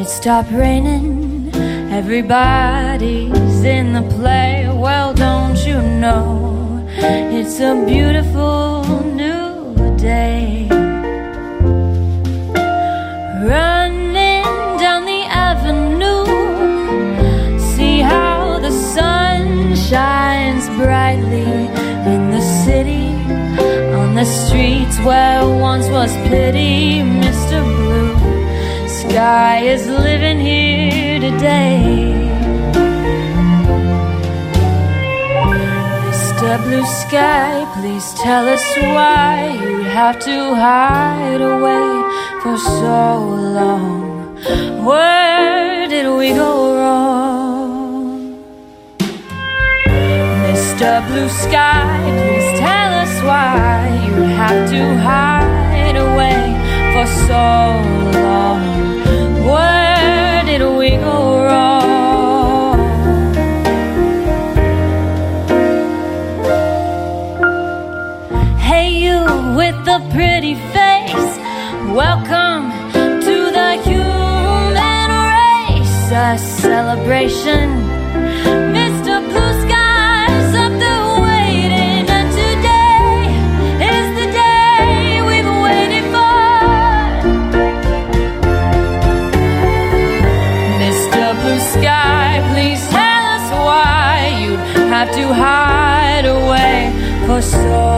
It stopped raining, everybody's in the play. Well, don't you know it's a beautiful new day? Running down the avenue, see how the sun shines brightly in the city on the streets where once was pity, Mr. Sky is living here today. Mr. Blue Sky, please tell us why you have to hide away for so long. Where did we go wrong? Mr. Blue Sky, please tell us why you have to hide away for so long. Celebration. Mr. Blue waiting, and today is the day we've for. Mr. Blue Sky, please tell us why you'd have to hide away for so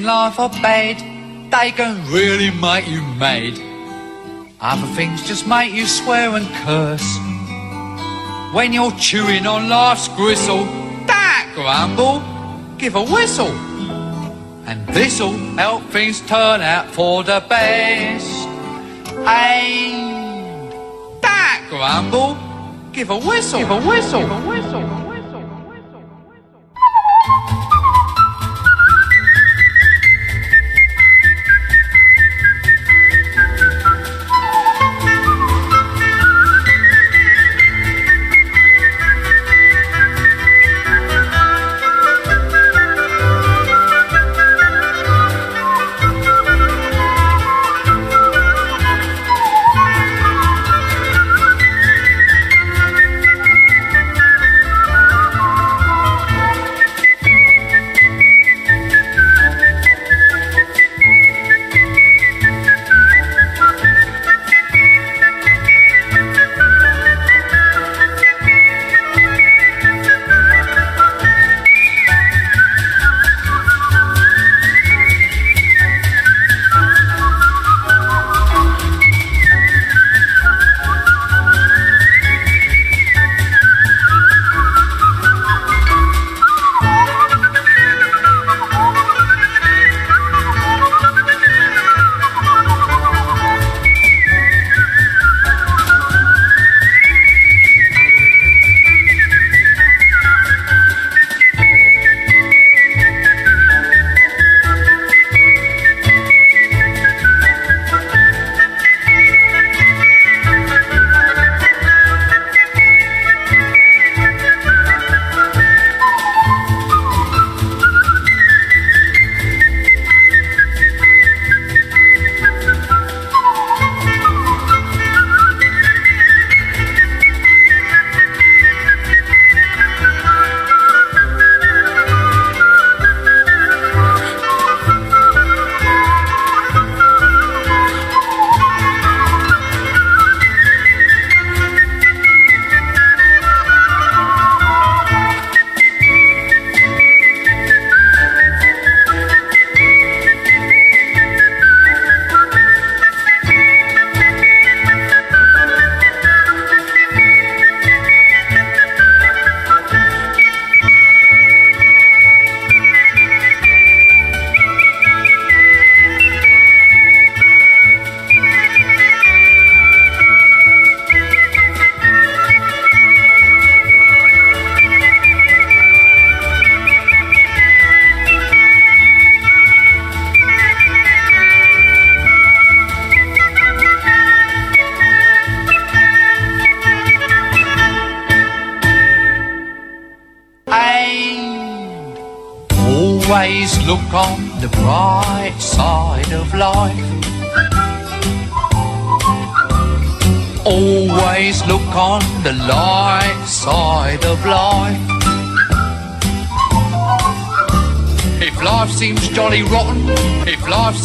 in life are bad, they can really make you mad. Other things just make you swear and curse. When you're chewing on life's gristle, that grumble, give a whistle. And this'll help things turn out for the best. And that grumble, give a whistle, give a whistle, give a whistle.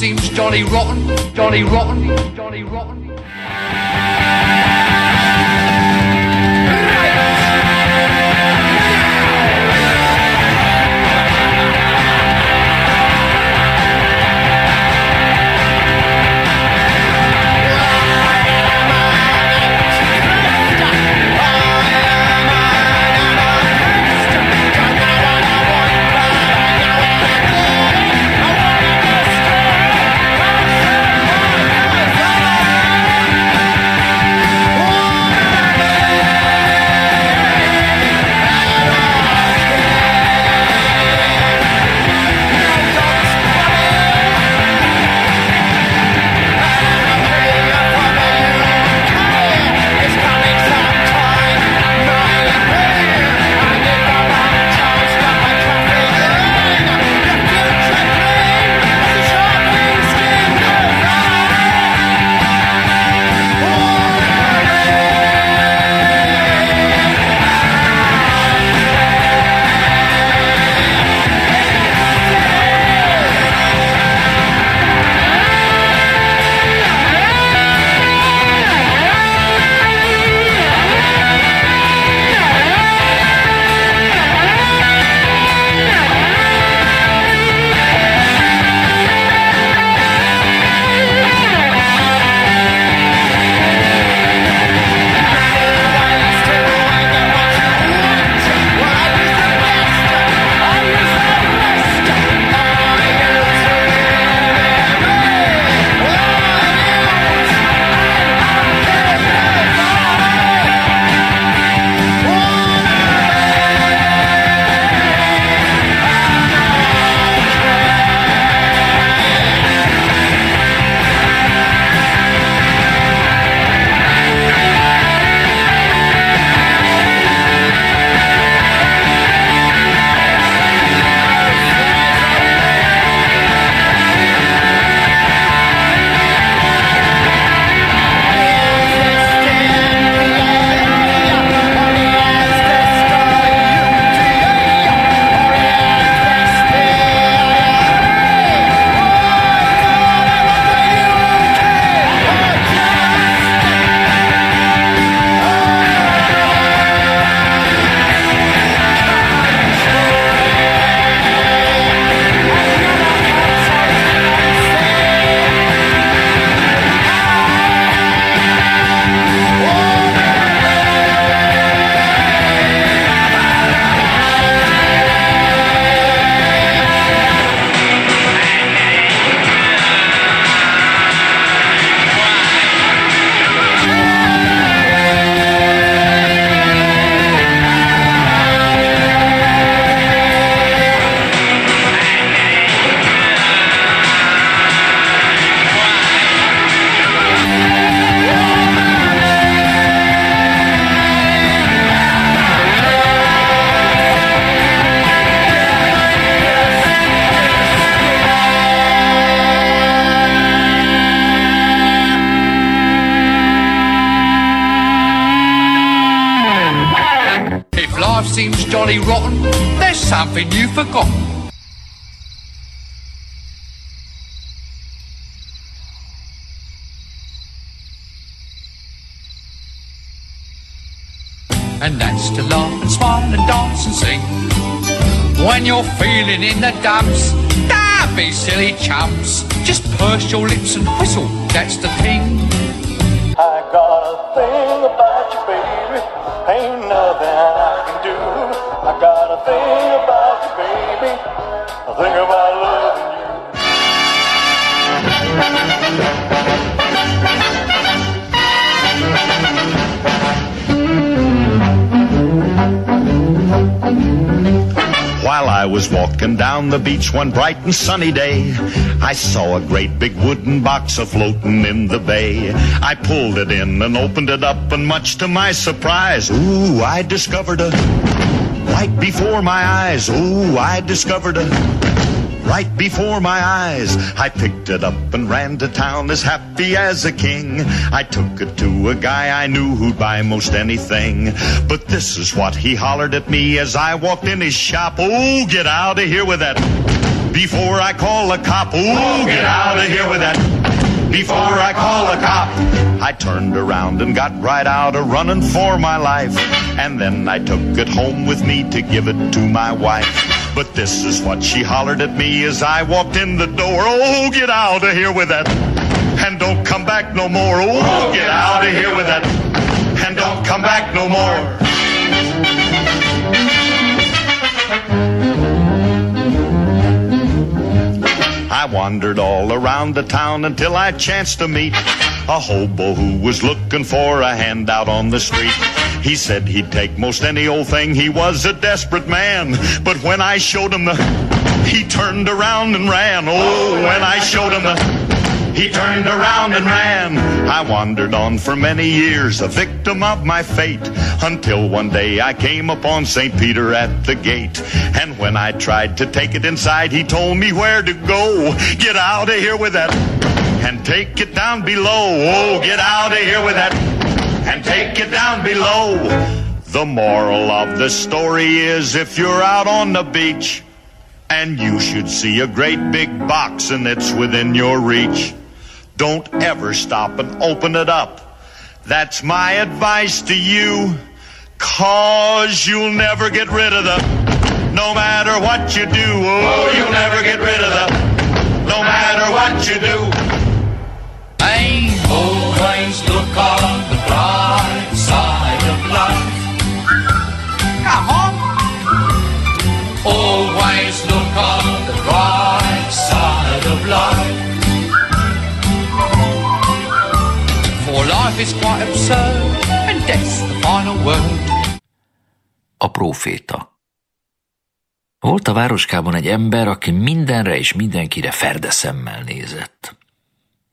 Seems jolly rotten, jolly rotten, jolly rotten. Something you've forgotten. And that's to laugh and smile and dance and sing. When you're feeling in the dumps, don't be silly chumps. Just purse your lips and whistle, that's the thing. Was walking down the beach one bright and sunny day, I saw a great big wooden box a floating in the bay. I pulled it in and opened it up, and much to my surprise, ooh, I discovered a right before my eyes. Ooh, I discovered a right before my eyes. I picked it up and ran to town as happy as a king. I took it to a guy I knew who'd buy most anything. But this is what he hollered at me as I walked in his shop. Oh, get out of here with that. Before I call a cop. Oh, get out of here with that before I call a cop. I turned around and got right out a running for my life. And then I took it home with me to give it to my wife. But this is what she hollered at me as I walked in the door. Oh, get out of here with that. And don't come back no more. Oh, get out of here with that. And don't come back no more. I wandered all around the town until I chanced to meet a hobo who was looking for a handout on the street. He said he'd take most any old thing. He was a desperate man. But when I showed him the, he turned around and ran. Oh, when I showed him the, he turned around and ran. I wandered on for many years, a victim of my fate, until one day I came upon St. Peter at the gate. And when I tried to take it inside, he told me where to go. Get out of here with that and take it down below. Oh, get out of here with that and take it down below. The moral of the story is if you're out on the beach and you should see a great big box and it's within your reach, don't ever stop and open it up. That's my advice to you, cause you'll never get rid of the, no matter what you do. Oh, you'll never get rid of the, no matter what you do. Hey, always look on A próféta Volt a városkában egy ember, aki mindenre és mindenkire ferdeszemmel nézett.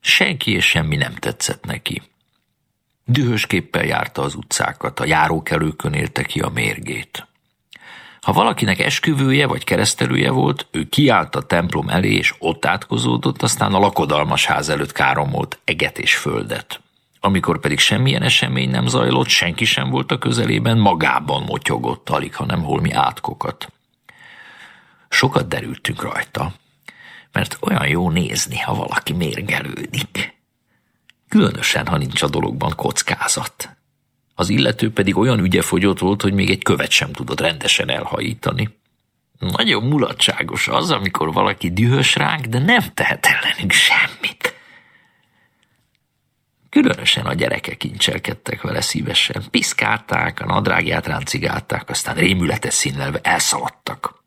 Senki és semmi nem tetszett neki. Dühösképpel járta az utcákat, a járókelőkön élte ki a mérgét. Ha valakinek esküvője vagy keresztelője volt, ő kiállt a templom elé, és ott átkozódott, aztán a lakodalmas ház előtt káromolt eget és földet. Amikor pedig semmilyen esemény nem zajlott, senki sem volt a közelében, magában motyogott, alig, hanem holmi átkokat. Sokat derültünk rajta, mert olyan jó nézni, ha valaki mérgelődik. Különösen, ha nincs a dologban kockázat. Az illető pedig olyan ügyefogyott volt, hogy még egy követ sem tudott rendesen elhajítani. Nagyon mulatságos az, amikor valaki dühös ránk, de nem tehet ellenünk semmit. Különösen a gyerekek incselkedtek vele szívesen. Piszkálták, a nadrágját ráncigálták, aztán rémületes színlelve elszaladtak.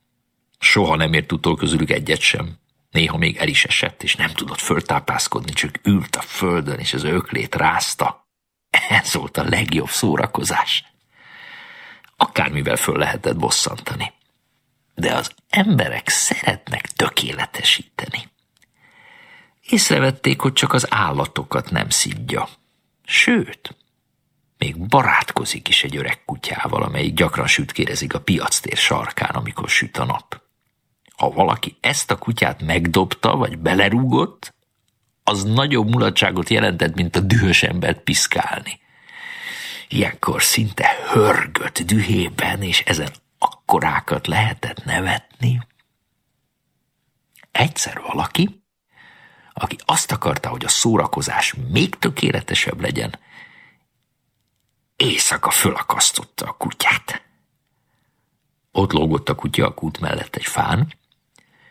Soha nem ért utol közülük egyet sem. Néha még el is esett, és nem tudott föltápászkodni, csak ült a földön, és az öklét rázta. Ez volt a legjobb szórakozás. Akármivel föl lehetett bosszantani. De az emberek szeretnek tökéletesíteni. Észrevették, hogy csak az állatokat nem szidja. Sőt, még barátkozik is egy öreg kutyával, amelyik gyakran sütkérezik a piactér sarkán, amikor süt a nap. Ha valaki ezt a kutyát megdobta, vagy belerúgott, az nagyobb mulatságot jelentett, mint a dühös embert piszkálni. Ilyenkor szinte hörgött dühében, és ezen akkorákat lehetett nevetni. Egyszer valaki, aki azt akarta, hogy a szórakozás még tökéletesebb legyen, éjszaka fölakasztotta a kutyát. Ott lógott a kutya a kút mellett egy fán,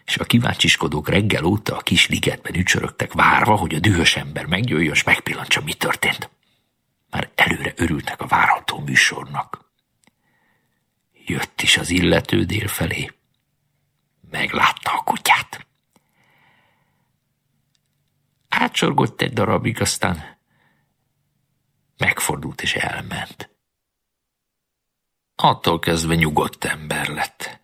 és a kíváncsiskodók reggel óta a kis ligetben ücsörögtek várva, hogy a dühös ember megjöjjön, és megpillantsa, mi történt. Már előre örültek a várható műsornak. Jött is az illető dél felé. Meglátta a kutyát. Átsorgott egy darabig, aztán megfordult és elment. Attól kezdve nyugodt ember lett.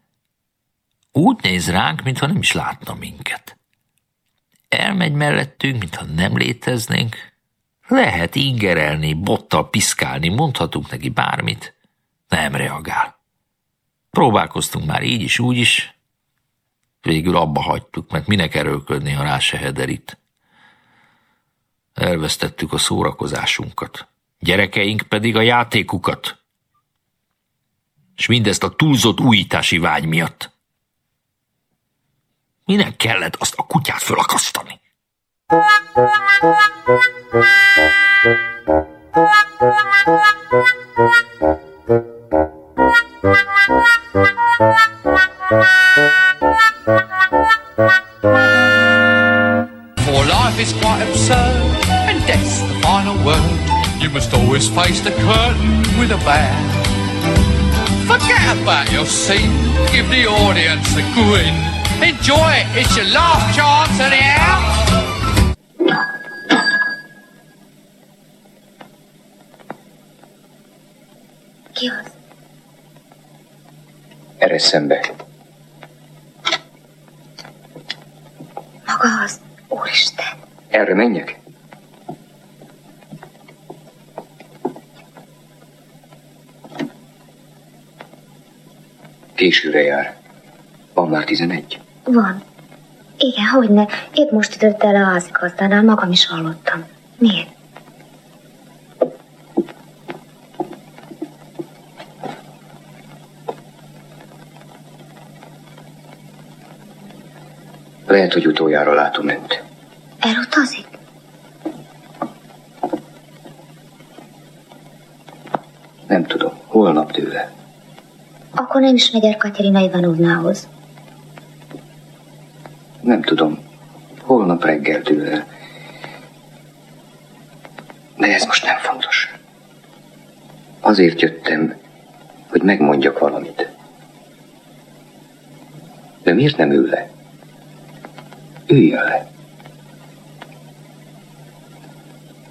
Úgy néz ránk, mintha nem is látna minket. Elmegy mellettünk, mintha nem léteznénk. Lehet ingerelni, bottal piszkálni, mondhatunk neki bármit. Nem reagál. Próbálkoztunk már így is, úgy is. Végül abba hagytuk, mert minek erőlködni, ha rá se hederít. Elvesztettük a szórakozásunkat. Gyerekeink pedig a játékukat. És mindezt a túlzott újítási vágy miatt. Minek kellett azt a kutyát fölakasztani? For life is quite absurd, and death's the final word. You must always face the curtain with a bow. Forget about your scene, give the audience a grin. Enjoy it, it's your last chance anyhow. Ki az? Eresszen be. Maga az. Úristen. Erre menjek? Későre jár. Van már tizenegy. Van. Igen, hogyne. Épp most ütött el a házigazdanál, magam is hallottam. Miért? Lehet, hogy utoljára látom önt. Elutazik? Nem tudom. Holnap tőle. Akkor nem is megy el Katerina Ivanovnához. Nem tudom. Holnap reggel tőle. De ez most nem fontos. Azért jöttem, hogy megmondjak valamit. De miért nem ül le? Üljön le.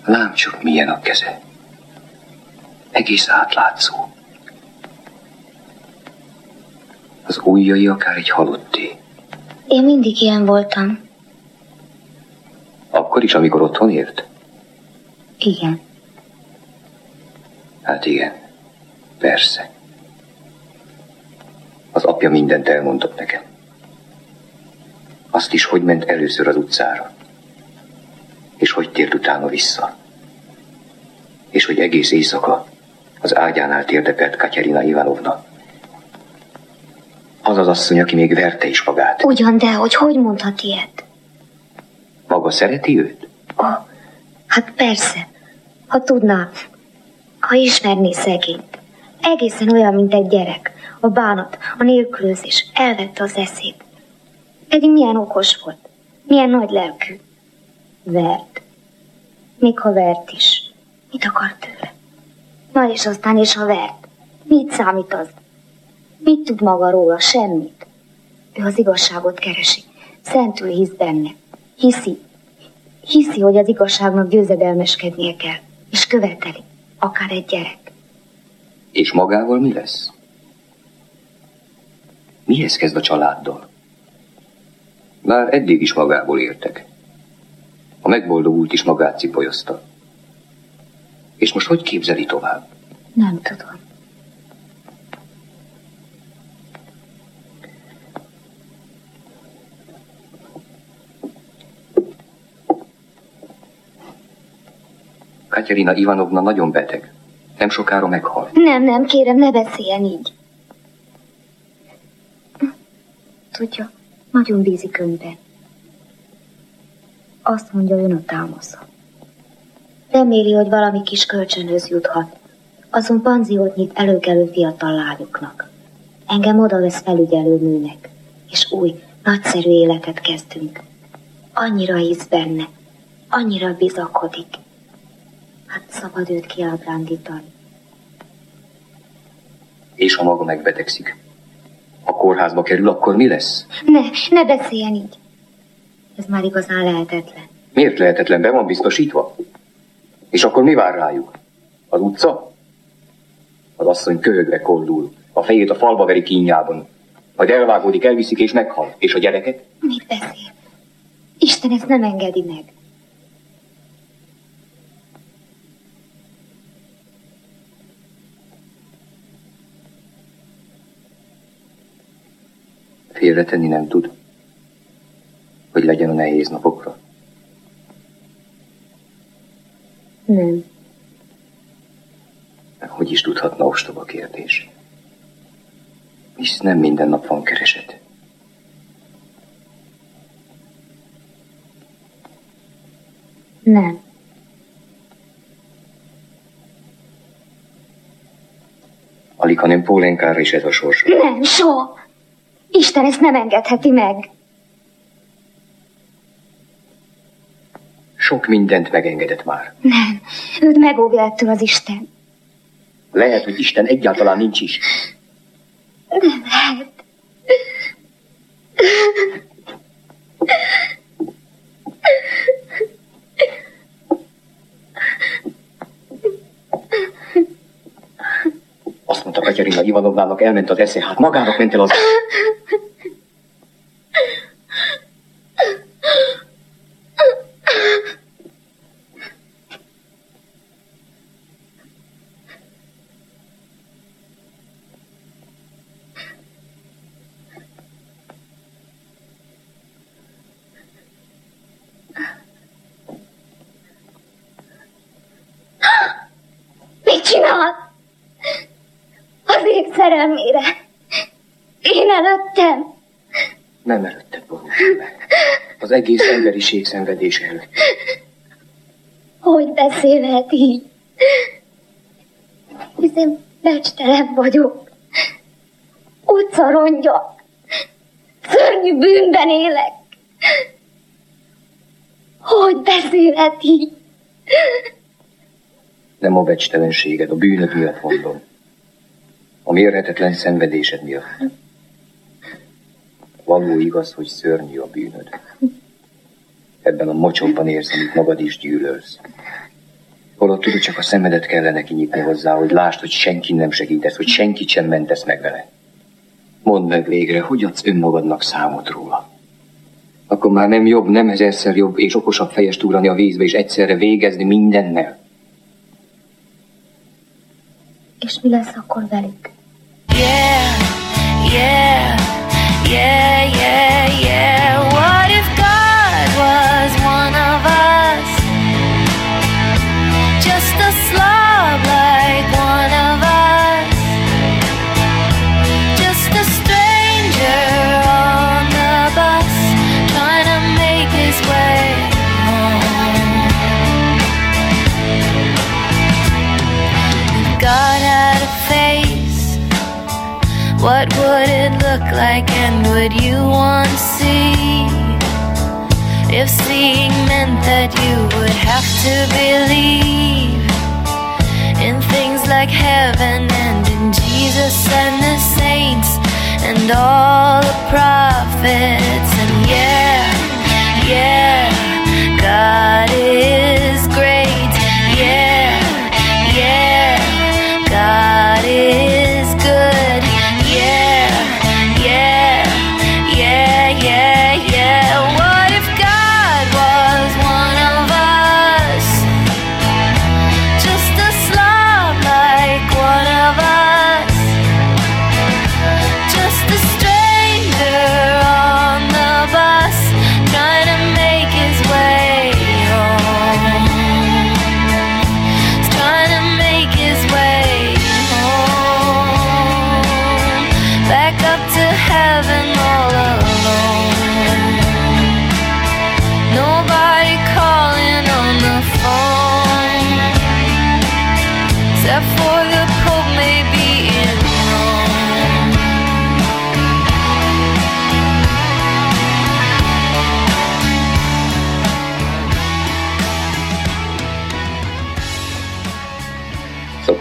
Lám csak milyen a keze. Egész átlátszó. Az ujjai akár egy halotté. Én mindig ilyen voltam. Akkor is, amikor otthon ért? Igen. Hát igen. Persze. Az apja mindent elmondott nekem. Azt is, hogy ment először az utcára. És hogy tért utána vissza. És hogy egész éjszaka az ágyánál térdepelt Katyarina Ivanovna. Az az asszony, aki még verte is magát. Ugyan, de hogy hogy mondhat ilyet? Maga szereti őt? Ó, hát persze. Ha tudná, ha ismerné szegényt. Egészen olyan, mint egy gyerek. A bánat, a nélkülözés elvette az eszét. Pedig milyen okos volt. Milyen nagy lelkű. Vert. Még ha vert is. Mit akar tőle? Na és aztán és ha vert. Mit számít az? Mit tud maga róla? Semmit. Ő az igazságot keresi. Szentül hisz benne. Hiszi. Hiszi, hogy az igazságnak győzedelmeskednie kell. És követeli. Akár egy gyerek. És magával mi lesz? Mihez kezd a családdal? Már eddig is magából értek. A megboldogult is magát cipolyozta. És most hogy képzeli tovább? Nem tudom. Katerina Ivanovna nagyon beteg. Nem sokára meghal. Nem, nem, kérem, ne beszéljen így. Tudja, nagyon bízik önben. Azt mondja, ön a támasza. Reméli, hogy valami kis kölcsönhöz juthat. Azon panziót nyit előkelő fiatal lányoknak. Engem oda vesz felügyelőnőnek, és új, nagyszerű életet kezdünk. Annyira hisz benne, annyira bizakodik. Hát szabad őt kiábrándítani. És ha maga megbetegszik? Ha kórházba kerül, akkor mi lesz? Ne, ne beszéljen így. Ez már igazán lehetetlen. Miért lehetetlen? Be van biztosítva? És akkor mi vár rájuk? Az utca? Az asszony köhögve koldul. A fejét a falba veri kínjában. Majd elvágódik, elviszik és meghal. És a gyerekek? Mit beszél? Isten ezt nem engedi meg. Félretenni nem tud. hogy legyen a nehéz napokra? Nem. Hogy is tudhatna ostoba kérdés? Hisz nem minden nap van kereset. Nem. Alig, hanem Pólénkára is ez a sors. Nem, soha. Isten ezt nem engedheti meg. Sok mindent megengedett már. Nem. Őt megóvja ettől az Isten. Lehet, hogy Isten egyáltalán nincs is. Nem lehet. Azt mondta Katyarina Ivanovnának, elment az esze, hát magának ment el az... Mit csinál? Az ég szerelmére. Én előttem. Nem előtte borult meg. Az egész emberiség szenvedése előtt. Hogy beszélhet így? Hiszen becstelen vagyok. Utca rongya. Szörnyű bűnben élek. Hogy beszélhet így? Nem a becstelenséged, a bűnöd miatt mondom. A mérhetetlen szenvedésed miatt. Való igaz, hogy szörnyű a bűnöd. Ebben a mocsokban érzem, amit magad is gyűlölsz. Holott tudod, csak a szemedet kellene kinyitni hozzá, hogy lásd, hogy senki nem segítesz, hogy senkit sem mentesz meg vele. Mondd meg végre, hogy adsz önmagadnak számot róla. Akkor már nem jobb, nem ezerszer jobb és okosabb fejest ugrani a vízbe, és egyszerre végezni mindennel. És mi lesz akkor velük? Yeah, yeah, yeah, to see? If seeing meant that you would have to believe in things like heaven and in Jesus and the saints and all the prophets and yeah, yeah, God is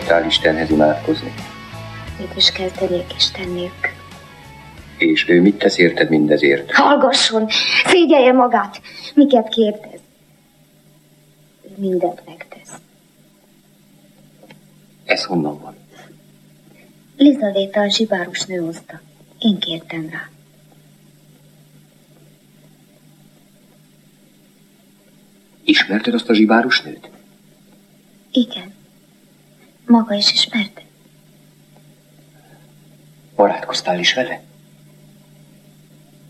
Szoktál Istenhez imádkozni. Mit is kell tegyek Istennék? És ő mit tesz érted mindezért? Hallgasson! Szégyelje magát! Miket kérdez? Ő mindent megtesz. Ez honnan van? Lizavéta a zsibárus nő hozta. Én kértem rá. Ismerted azt a zsibárus nőt? Igen. Maga is ismerte? Barátkoztál is vele?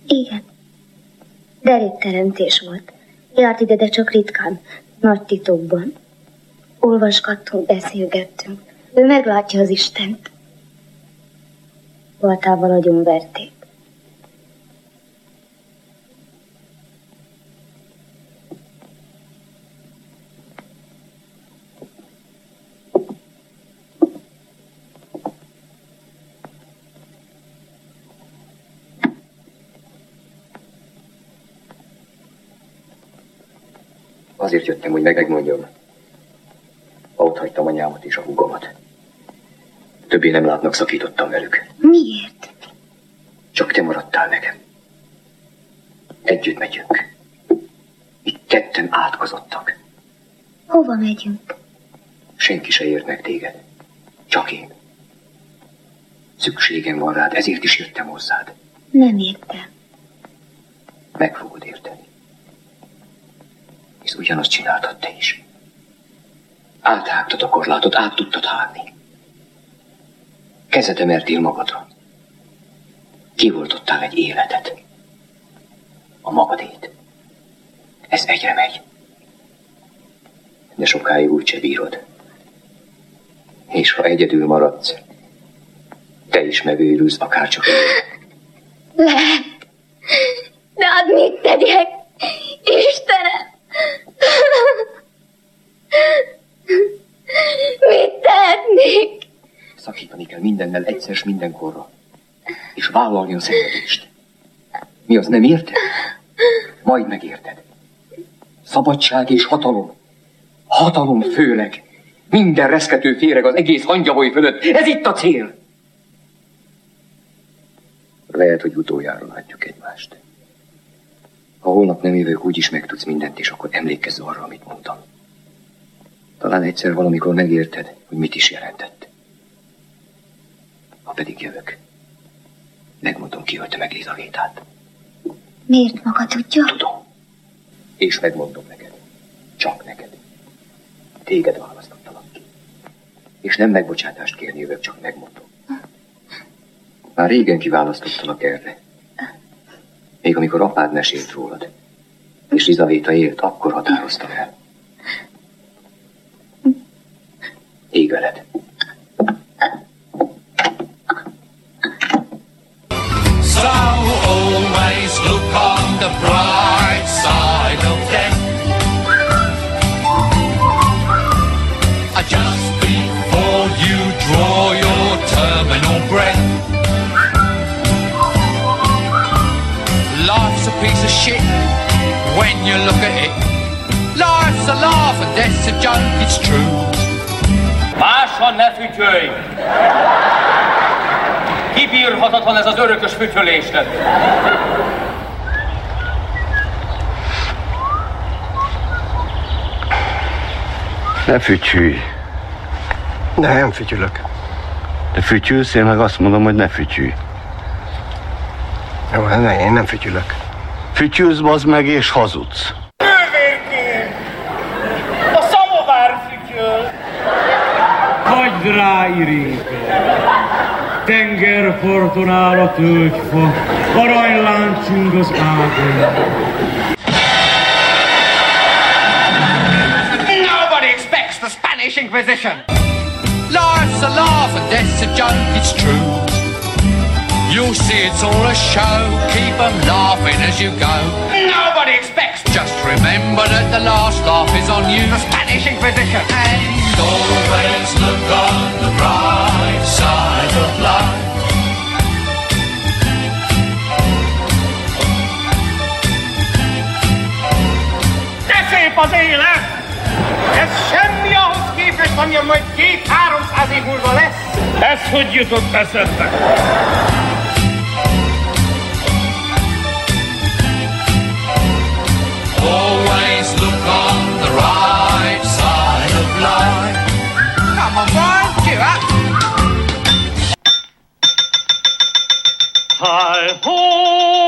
Igen. Derék teremtés volt. Járt ide, de csak ritkán, nagy titokban. Olvasgattunk, beszélgettünk. Ő meglátja az Istent. Baltával agyon verték. Azért jöttem, hogy meg megmondjam. Ott hagytam anyámat és a húgomat. Többé nem látnak, szakítottam velük. Miért? Csak te maradtál nekem. Együtt megyünk. Itt ketten átkozottak. Hova megyünk? Senki se ért meg téged. Csak én. Szükségem van rád, ezért is jöttem hozzád. Nem értem. Meg fogod érteni. Ugyanazt csináltad te is. Áthágtad a korlátot, át tudtad hágni. Kezed emeltél magadra. Kivoltottál egy életet. A magadét. Ez egyre megy. De sokáig úgyse bírod. És ha egyedül maradsz, te is megőrülsz, akárcsak Lehet. De hát mit tegyek? Szakítani kell mindennel egyszer s mindenkorra. És vállalni a szenvedést. Mi az nem érted? Majd megérted. Szabadság és hatalom. Hatalom főleg. Minden reszkető féreg az egész hangyavoly fölött. Ez itt a cél. Lehet, hogy utoljára látjuk egymást. Ha holnap nem jövök, úgyis megtudsz mindent, és akkor emlékezz arra, amit mondtam. Talán egyszer valamikor megérted, hogy mit is jelentett. Ha pedig jövök, megmondom ki ölte meg Lizavétát. Miért maga tudja? Tudom. És megmondom neked. Csak neked. Téged választottalak ki. És nem megbocsátást kérni jövök, csak megmondom. Már régen kiválasztottalak erre. Még amikor apád mesélt rólad. És Lizavéta élt, akkor határoztam el. Ég veled. You look at it. Life's a laugh and death's a joke, it's true. Máson ne fütyölj! Kibírhatatlan ez az örökös fütyölésed. Ne fütyülj. De nem fütyülök. Te fütyülsz, én meg azt mondom, hogy ne fütyülj. Jó, ne, én nem fütyülök. Fütyülsz, bazd meg, és hazudsz. Nővérkém! A szamovár fütyöl! Hagyd rá, Irinka! Tengerparton áll a tölgyfa, aranylánc csüng az ágon. Nobody expects the Spanish Inquisition. Life's a laugh and death's a joke, it's true. You'll see it's all a show, keep 'em laughing as you go. Nobody expects. Just remember that the last laugh is on you. The Spanish Inquisition. And always look on the bright side of life. De szép az élet! Ez semmi ahhoz képest, amilyen majd két-háromszáz év múlva lesz. Ez hogy Always look on the right side of life. Come on, Brian, cheer up. Hi ho!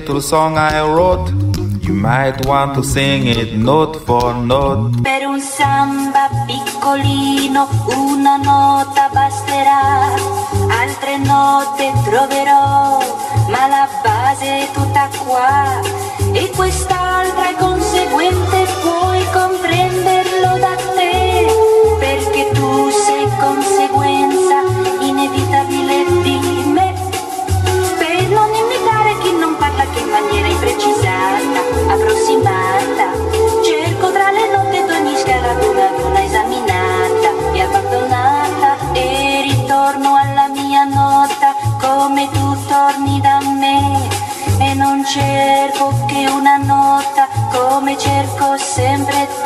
Little song I wrote. You might want to sing it note for note. Per un samba piccolino una nota basterà, altre note troverò, ma la base è tutta qua. E quest'altra è conseguente, come cerco sempre te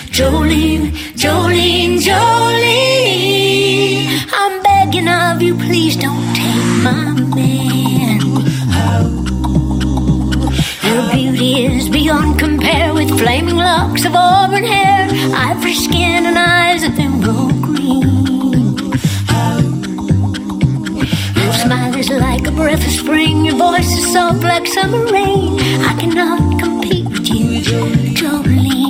Jolene, Jolene, Jolene. I'm begging of you, please don't take my man. Her beauty is beyond compare with flaming locks of auburn hair, ivory skin, and eyes of emerald green. Your smile is like a breath of spring, your voice is soft like summer rain. I cannot compete with you, Jolene.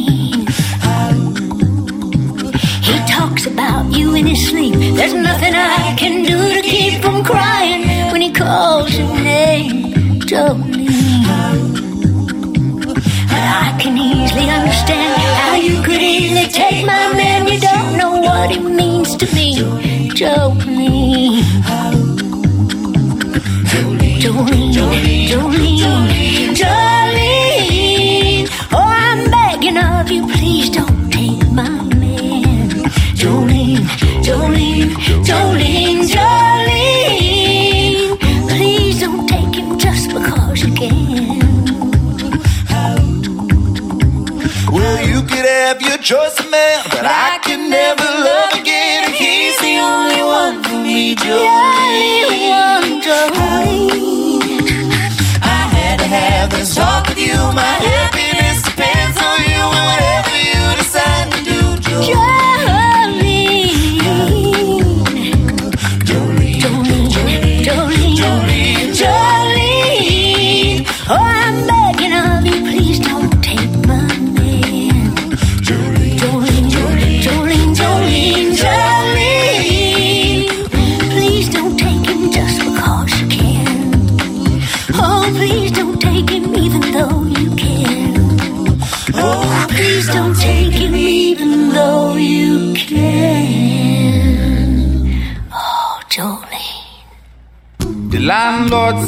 Talks about you in his sleep. There's nothing I can do to keep from crying when he calls your name, Jolene. I can easily understand how you could easily take my man. You don't know what it means to me, Jolene. Jolene, Jolene, Jolene, Jolene. Oh, I'm begging of you, please don't. Jolene, Jolene, Jolene, Jolene. Please don't take him just because you can. Well, you could have your choice of man, but I can never love again. He's the only one for me, Jolene. I had to have this talk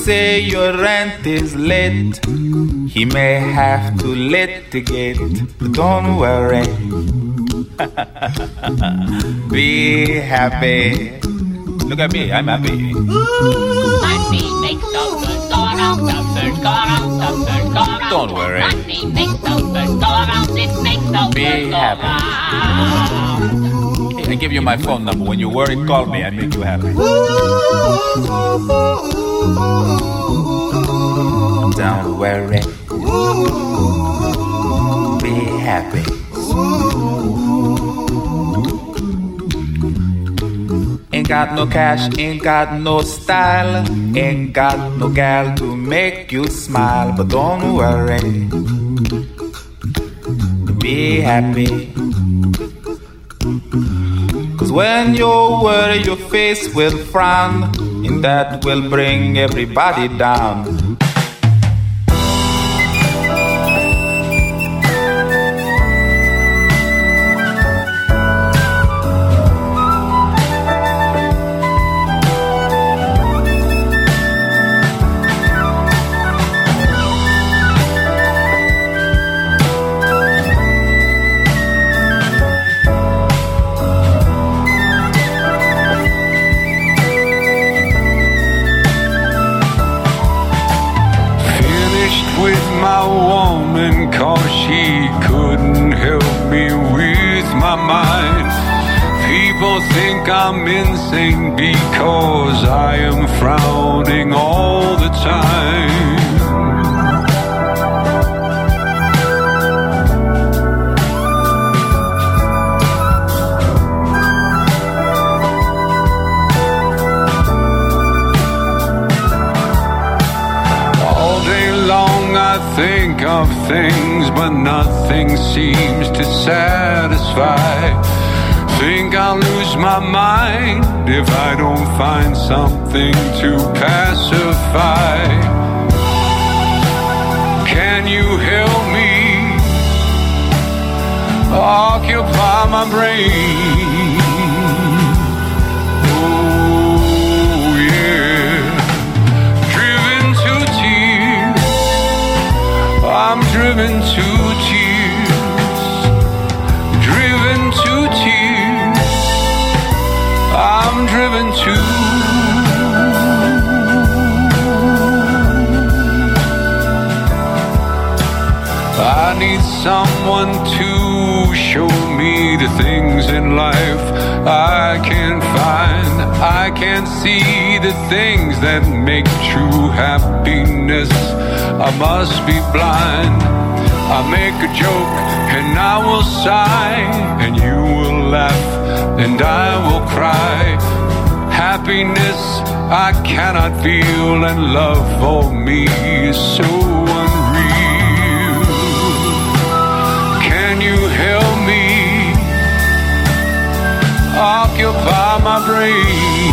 say your rent is late. He may have to litigate, but don't worry. Be happy. Look at me, I'm happy. Don't worry. Be happy. I give you my phone number. When you worry, call me. I make you happy. Don't worry. Be happy. Ain't got no cash, ain't got no style, ain't got no gal to make you smile, but don't worry. Be happy. Cause when you worry, your face will frown, and that will bring everybody down. Insane because I am frowning all the time. All day long I think of things, but nothing seems to satisfy. I'll lose my mind if I don't find something to pacify. Can you help me occupy my brain? Oh, yeah driven to tears. I'm driven to driven to. I need someone to show me the things in life I can't find. I can't see the things that make true happiness. I must be blind. I make a joke and I will sigh, and you will laugh and I will cry. Happiness I cannot feel, and love for me is so unreal. Can you help me occupy my brain?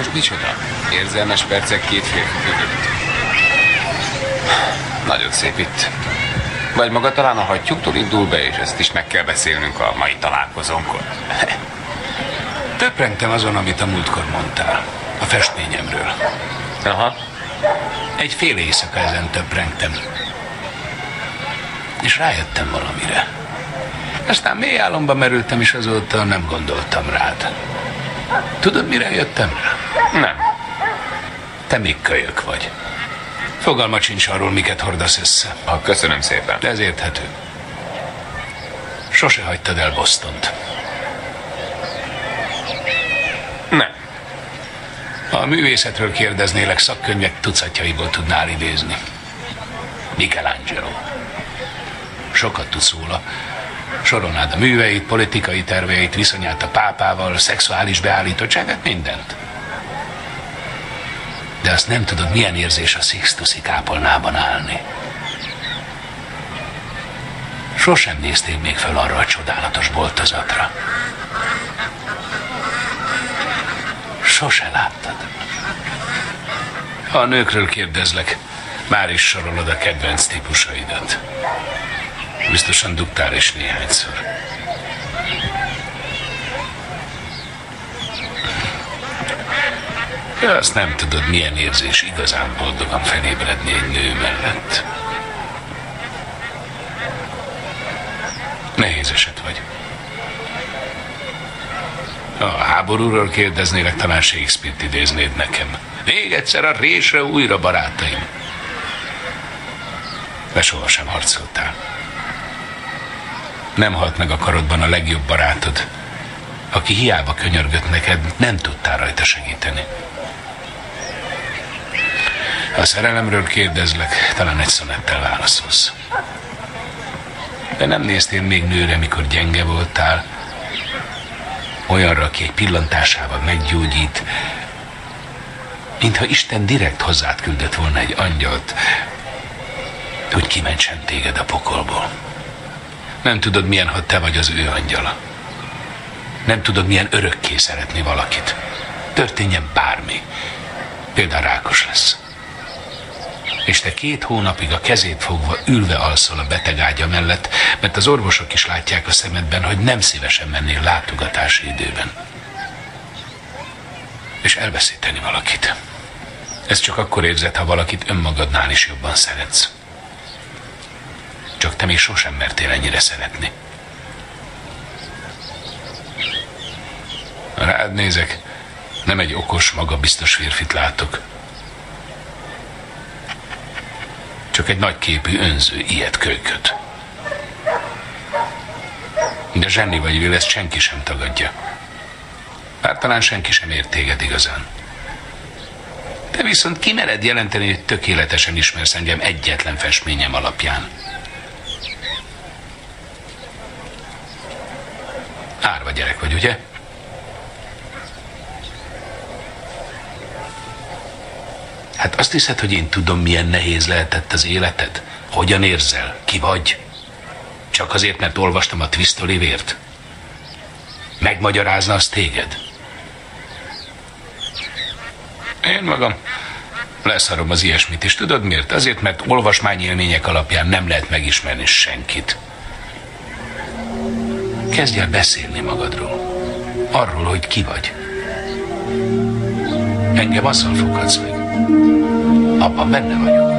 Most micsoda? Érzelmes percek két férfi között. Nagyon szép itt. Vagy maga talán a hattyúktól indul be, és ezt is meg kell beszélnünk a mai találkozónkon. Töprengtem azon, amit a múltkor mondtál. A festményemről. Aha. Egy fél éjszaka ezen töprengtem. És rájöttem valamire. Aztán mély álomba merültem, és azóta nem gondoltam rád. Tudod, mire jöttem rá? Nem. Te még kölyök vagy. Fogalma sincs arról, miket hordasz össze. Ha, köszönöm szépen. Ez érthető. Sose hagytad el Bostont. Nem. Ha a művészetről kérdeznélek, szakkönyvek tucatjaiból tudnál idézni. Michelangelo. Sokat tudsz róla. Sorolnád a műveit, politikai terveit, viszonyát a pápával, szexuális beállítottságát, mindent. De azt nem tudod, milyen érzés a Sixtusi kápolnában állni. Sosem néztél még fel arra a csodálatos boltozatra. Sose láttad. Ha a nőkről kérdezlek, már is sorolod a kedvenc típusaidat. Biztosan dugtál is néhányszor. Ja, azt nem tudod, milyen érzés igazán boldogan felébredni egy nő mellett. Nehéz eset vagy. A háborúról kérdeznélek, talán Shakespeare-t idéznéd nekem. Még egyszer a résre újra, barátaim. De sohasem harcoltál. Nem halt meg a karodban a legjobb barátod, aki hiába könyörgött neked, nem tudtál rajta segíteni. Ha a szerelemről kérdezlek, talán egy szonettel válaszolsz. De nem néztél még nőre, mikor gyenge voltál, olyanra, aki egy pillantásával meggyógyít, mintha Isten direkt hozzád küldött volna egy angyalt, hogy kimentsen téged a pokolból. Nem tudod, milyen, ha te vagy az ő angyala. Nem tudod, milyen örökké szeretni valakit. Történjen bármi. Például rákos lesz. És te két hónapig a kezét fogva ülve alszol a betegágya mellett, mert az orvosok is látják a szemedben, hogy nem szívesen mennél látogatási időben. És elveszíteni valakit. Ez csak akkor érzed, ha valakit önmagadnál is jobban szeretsz. Csak te még sosem mertél ennyire szeretni. Rád nézek, nem egy okos, magabiztos férfit látok. Csak egy nagyképű, önző, ilyet kölyköt. De zsenni vagy Will, ezt senki sem tagadja. Bár talán senki sem ért téged igazán. Te viszont kimered jelenteni, hogy tökéletesen ismersz engem egyetlen festményem alapján. Árva gyerek vagy, ugye? Hát azt hiszed, hogy én tudom, milyen nehéz lehetett az életed? Hogyan érzel? Ki vagy? Csak azért, mert olvastam a Twist Olivért? Megmagyarázna az téged? Én magam leszarom az ilyesmit, és tudod miért? Azért, mert olvasmányélmények alapján nem lehet megismerni senkit. Kezdj el beszélni magadról. Arról, hogy ki vagy. Engem azzal fogadsz meg. Abban benne vagyok.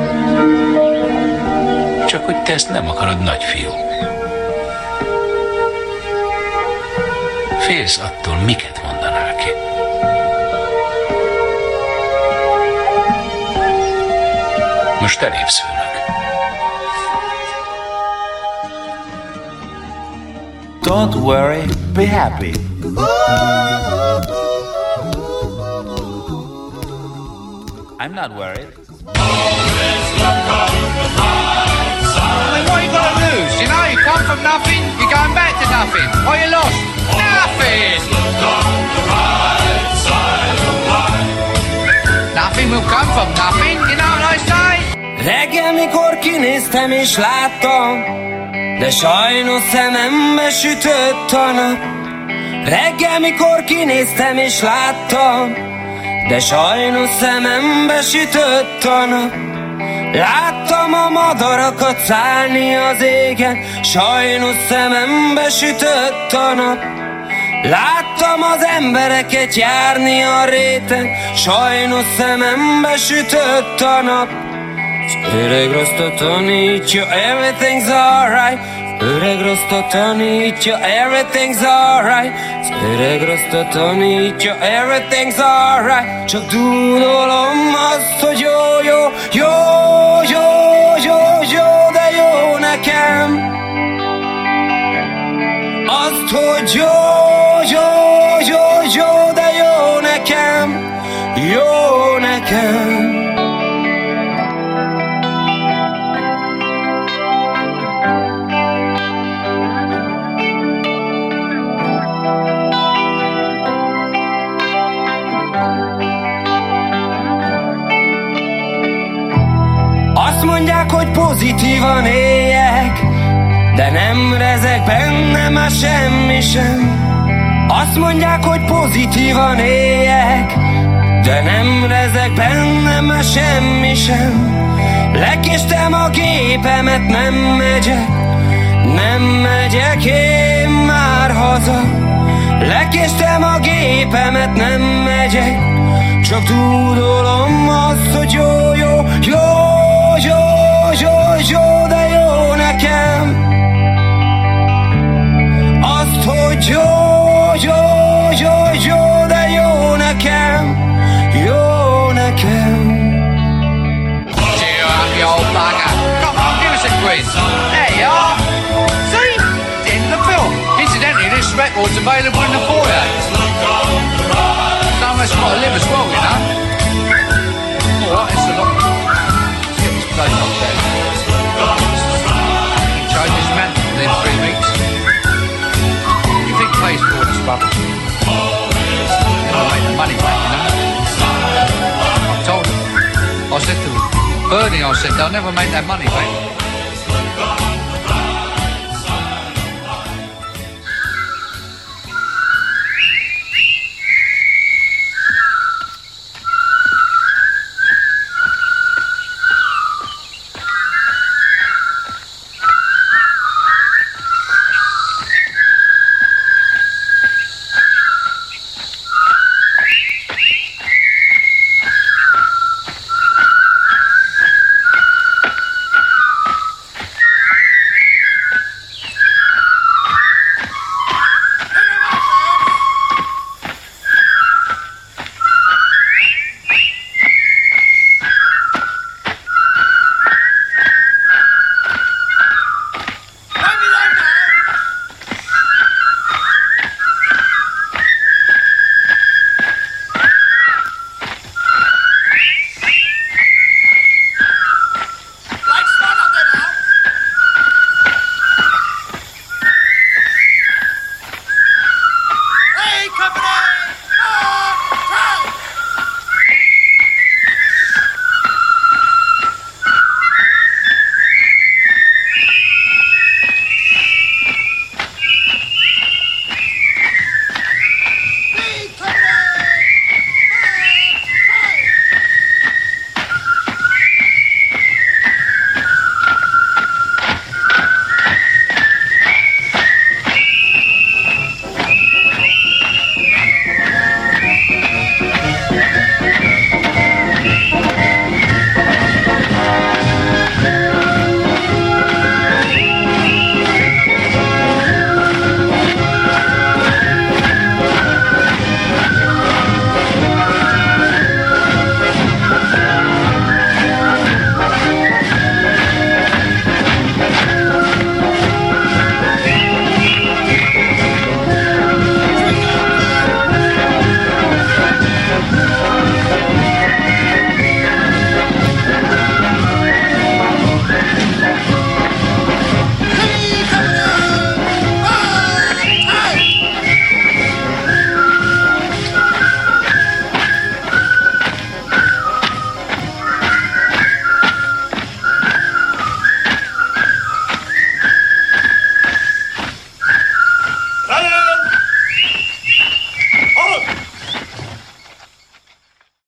Csak hogy te ezt nem akarod, nagyfiú. Félsz attól, miket mondanál ki. Most elépsz főnök. Don't worry, be happy. I'm not worried. I mean, what you got to lose? You know, you come from nothing, you're going back to nothing. What you lost? Nothing! Nothing will come from nothing, you know what I say? Reggel, mikor kinéztem és láttam, de sajnos szemembe sütött a nap. Reggel, mikor kinéztem és láttam, de sajnos szemembe sütött a nap. Láttam a madarakat szállni az égen, sajnos szemembe sütött a nap. Láttam az embereket járni a réten, sajnos szemembe sütött a nap. Öreg rostot tanítja, everything's alright. Öreg rostot tanítja, everything's alright. Az öreg rostot tanítja, everything's alright. Csak dúdolom azt, hogy jó, jó, jó, jó, jó, jó, de jó nekem. Azt, hogy jó, jó, jó, jó, de jó nekem. Jó hogy pozitívan éljek, de nem rezeg bennem már semmi sem. Azt mondják, hogy pozitívan éljek, de nem rezeg bennem már semmi sem. Lekéstem a gépemet, nem megyek, nem megyek én már haza. Lekéstem a gépemet, nem megyek, csak tudolom azt, hogy jó, jó, jó, record's available in the foyer. Us got to live as well, you know. All right, it's a lot. Let's get this place up there. Change this man within three weeks. You think pays for this rubbish? Never make the money back, you know. I told him. I said to Bernie, I said, they'll never make that money back.